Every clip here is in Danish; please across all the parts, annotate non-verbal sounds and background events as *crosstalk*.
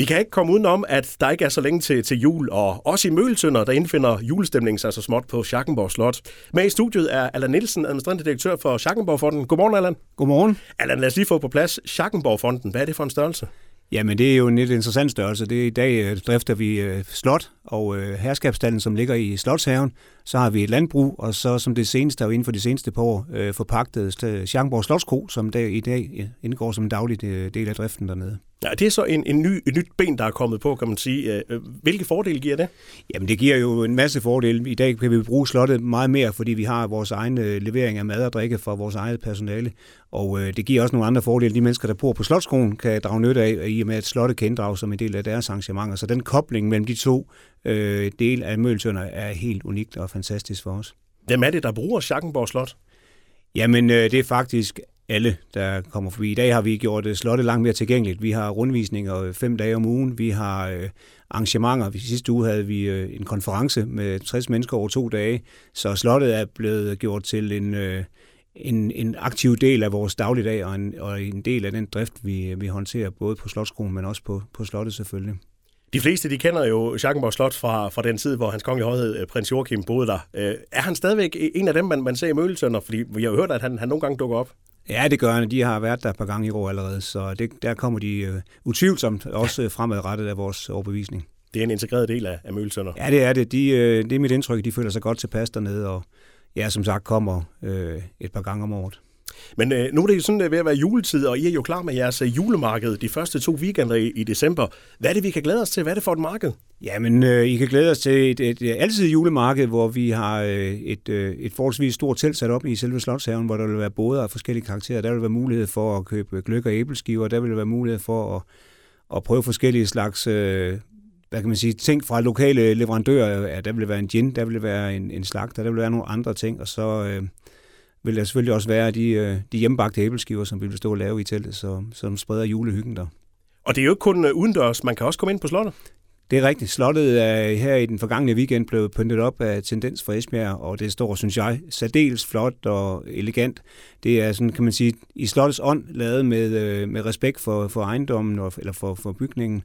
Vi kan ikke komme udenom, at der ikke er så længe til, til jul, og også i Mølsønder, der indfinder julestemningen sig så småt på Schackenborg Slot. Med i studiet er Allan Nielsen, administrerende direktør for Schackenborg-fonden. Godmorgen, Allan. Godmorgen. Allan, lad os lige få på plads Schackenborg-fonden. Hvad er det for en størrelse? Jamen, det er jo en lidt interessant størrelse. Det er i dag øh, drifter vi øh, slot og øh, som ligger i Slotshaven. Så har vi et landbrug, og så som det seneste, og inden for de seneste par år, øh, forpagtet Schackenborg Slotsko, som der i dag indgår som en daglig del af driften dernede. Ja, det er så en, en ny, et nyt ben, der er kommet på, kan man sige. Hvilke fordele giver det? Jamen, det giver jo en masse fordele. I dag kan vi bruge slottet meget mere, fordi vi har vores egen levering af mad og drikke fra vores eget personale. Og øh, det giver også nogle andre fordele. De mennesker, der bor på Slotskronen, kan drage nytte af, i og med at slottet kan inddrage som en del af deres arrangementer. Så den kobling mellem de to øh, dele af Mølsønder er helt unikt og fantastisk for os. Hvem er det, der bruger Schackenborg Slot? Jamen, øh, det er faktisk alle, der kommer forbi. I dag har vi gjort øh, slottet langt mere tilgængeligt. Vi har rundvisninger øh, fem dage om ugen. Vi har øh, arrangementer. I sidste uge havde vi en konference med 60 mennesker over to dage. Så slottet er blevet gjort til en... En, en aktiv del af vores dagligdag og en, og en del af den drift, vi, vi håndterer både på Slotskronen, men også på, på slottet selvfølgelig. De fleste de kender jo Schackenborg Slot fra, fra den tid, hvor hans kongelige højhed, prins Joachim, boede der. Øh, er han stadigvæk en af dem, man, man ser i Mølsønder? Fordi vi har jo hørt, at han, han nogle gange dukker op. Ja, det gør. De har været der et par gange i år allerede, så det, der kommer de uh, utvivlsomt også fremadrettet af vores overbevisning. Det er en integreret del af, af Mølsønder. Ja, det er det. De, uh, det er mit indtryk, de føler sig godt tilpas dernede, og ja, som sagt kommer øh, et par gange om året. Men øh, nu er det jo sådan, er ved at være juletid, og I er jo klar med jeres øh, julemarked de første to weekender i, i december. Hvad er det, vi kan glæde os til? Hvad er det for et marked? Jamen, øh, I kan glæde os til et, et, et altid julemarked, hvor vi har øh, et, øh, et forholdsvis stort telt sat op i selve Slotshaven, hvor der vil være både af forskellige karakterer. Der vil være mulighed for at købe gløk og æbleskiver, der vil være mulighed for at, at prøve forskellige slags øh, hvad kan man sige, ting fra lokale leverandører. Ja, der vil være en gin, der vil være en, en slagter, der vil være nogle andre ting, og så øh, vil der selvfølgelig også være de, øh, de hjemmebagte æbleskiver, som vi vil stå og lave i teltet, så, som spreder julehyggen der. Og det er jo ikke kun øh, udendørs, man kan også komme ind på slottet. Det er rigtigt. Slottet er her i den forgangne weekend blevet pyntet op af Tendens fra Esbjerg, og det står, synes jeg, særdeles flot og elegant. Det er sådan, kan man sige, i slottets ånd lavet med, øh, med respekt for, for ejendommen og, eller for, for bygningen.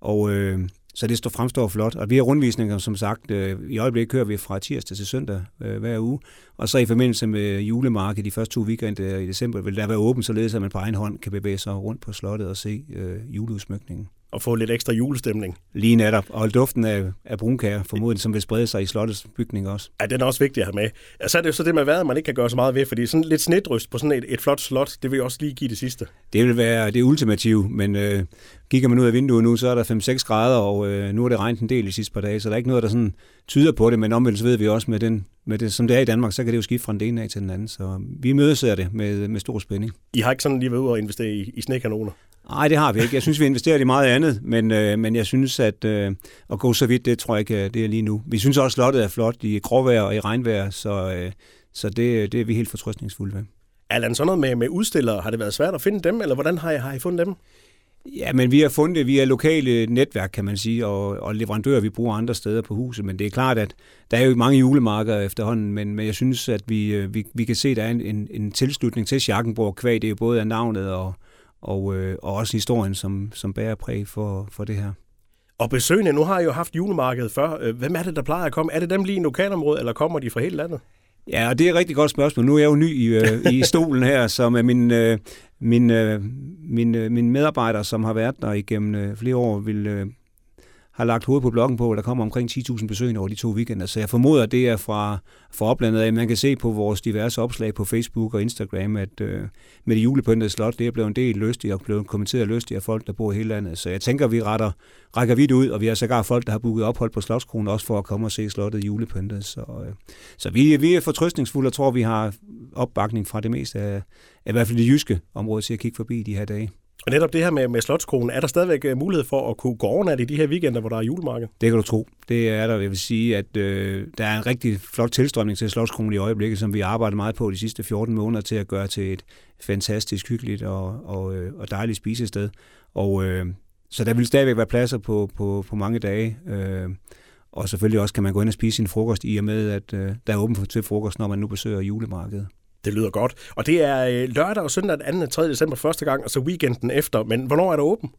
Og øh, så det står fremstår flot. Og vi har rundvisninger, som sagt, øh, i øjeblikket kører vi fra tirsdag til søndag øh, hver uge. Og så i forbindelse med julemarkedet de første to weekender i december, vil der være åbent, således at man på egen hånd kan bevæge sig rundt på slottet og se øh, juleudsmykningen og få lidt ekstra julestemning. Lige netop, og duften af, af brunkager, formodentlig, som vil sprede sig i slottets bygning også. Ja, den er også vigtig at have med. Og så er det jo så det med vejret, man ikke kan gøre så meget ved, fordi sådan lidt snedryst på sådan et, et flot slot, det vil jo også lige give det sidste. Det vil være det ultimative, men øh, kigger man ud af vinduet nu, så er der 5-6 grader, og øh, nu er det regnet en del de sidste par dage, så der er ikke noget, der sådan tyder på det, men omvendt ved vi også med, den, med det, som det er i Danmark, så kan det jo skifte fra den ene af til den anden, så vi mødes det med, med stor spænding. I har ikke sådan lige været ude og investere i, i snekanoner? Nej, det har vi ikke. Jeg synes, vi investerer i meget andet, men, øh, men jeg synes, at øh, at gå så vidt, det tror jeg ikke, det er lige nu. Vi synes også, at slottet er flot i gråvejr og i regnvejr, så, øh, så det, det er vi helt fortrøstningsfulde ved. Allan, sådan noget med, med udstillere, har det været svært at finde dem, eller hvordan har I, har I fundet dem? Ja, men vi har fundet det via lokale netværk, kan man sige, og, og leverandører, vi bruger andre steder på huset. Men det er klart, at der er jo mange julemarkeder efterhånden, men, men jeg synes, at vi, øh, vi, vi kan se, at der er en, en, en tilslutning til Schackenborg kvæg. Det er jo både af navnet og, og, øh, og også historien, som, som bærer præg for, for det her. Og besøgende, nu har jeg jo haft julemarkedet før. Øh, hvem er det, der plejer at komme? Er det dem lige i lokalområdet, eller kommer de fra hele landet? Ja, og det er et rigtig godt spørgsmål. Nu er jeg jo ny i, øh, i *laughs* stolen her, som er min, øh, min, øh, min, øh, min medarbejder, som har været der igennem øh, flere år, vil, øh, har lagt hovedet på bloggen på, at der kommer omkring 10.000 besøgende over de to weekender. Så jeg formoder, at det er fra, fra oplandet af. Man kan se på vores diverse opslag på Facebook og Instagram, at øh, med det julepyntede slot, det er blevet en del lystigt og blevet kommenteret lystigt af folk, der bor i hele landet. Så jeg tænker, vi retter, rækker vidt ud, og vi har sågar folk, der har booket ophold på Slotskronen, også for at komme og se slottet julepyntet. Så, øh, så vi, vi er fortrøstningsfulde og tror, vi har opbakning fra det meste af, af i hvert fald det jyske område til at kigge forbi de her dage. Og netop det her med, med Slotskronen, er der stadigvæk øh, mulighed for at kunne gå overnat i de her weekender, hvor der er julemarked? Det kan du tro. Det er der. Jeg vil sige, at øh, der er en rigtig flot tilstrømning til Slotskronen i øjeblikket, som vi har arbejdet meget på de sidste 14 måneder til at gøre til et fantastisk hyggeligt og, og, øh, og dejligt spisested. Og øh, så der vil stadigvæk være pladser på, på, på mange dage. Øh, og selvfølgelig også kan man gå ind og spise sin frokost i og med, at øh, der er åbent til frokost, når man nu besøger julemarkedet. Det lyder godt. Og det er øh, lørdag og søndag den 2. og 3. december første gang, og så weekenden efter. Men hvornår er der åben?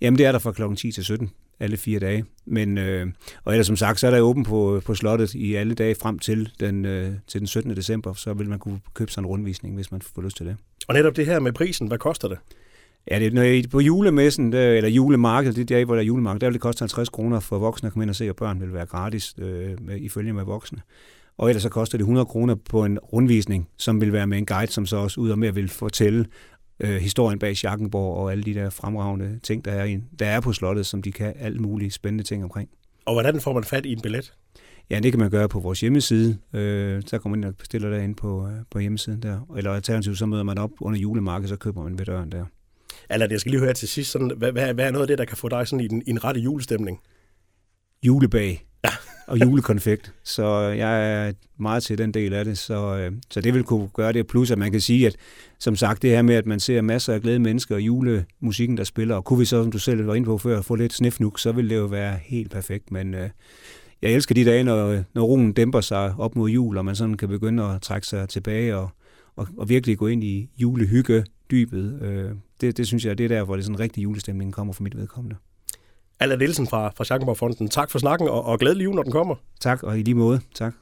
Jamen, det er der fra klokken 10 til 17 alle fire dage. Men, øh, og ellers som sagt, så er der åben på, på slottet i alle dage frem til den, øh, til den 17. december, så vil man kunne købe sig en rundvisning, hvis man får lyst til det. Og netop det her med prisen, hvad koster det? Ja, det, når jeg, på julemessen, der, eller julemarkedet, det er der, hvor der er julemarked, der vil det koste 50 kroner for voksne at komme ind og se, og børn vil være gratis øh, med, ifølge med voksne. Og ellers så koster det 100 kroner på en rundvisning, som vil være med en guide, som så også ud og med vil fortælle øh, historien bag Schackenborg og alle de der fremragende ting, der er, i, der er på slottet, som de kan alle mulige spændende ting omkring. Og hvordan får man fat i en billet? Ja, det kan man gøre på vores hjemmeside. Øh, så kommer man ind og bestiller derinde på, øh, på hjemmesiden der. Eller alternativt, så møder man op under julemarkedet, så køber man ved døren der. Eller jeg skal lige høre til sidst, sådan, hvad, hvad, hvad er noget af det, der kan få dig sådan i, den, i en rette julestemning? Julebag og julekonfekt. Så øh, jeg er meget til den del af det. Så, øh, så det vil kunne gøre det. Plus at man kan sige, at som sagt, det her med, at man ser masser af glade mennesker og julemusikken, der spiller, og kunne vi så, som du selv var inde på før, få lidt snifnuk, så vil det jo være helt perfekt. Men øh, jeg elsker de dage, når, øh, når roen dæmper sig op mod jul, og man sådan kan begynde at trække sig tilbage og, og, og virkelig gå ind i julehygge dybet. Øh, det, det synes jeg, det er der, hvor det sådan rigtig julestemning kommer for mit vedkommende. Allan Nielsen fra, fra Schackenborg Fonden. Tak for snakken, og, og glædelig jul, når den kommer. Tak, og i lige måde. Tak.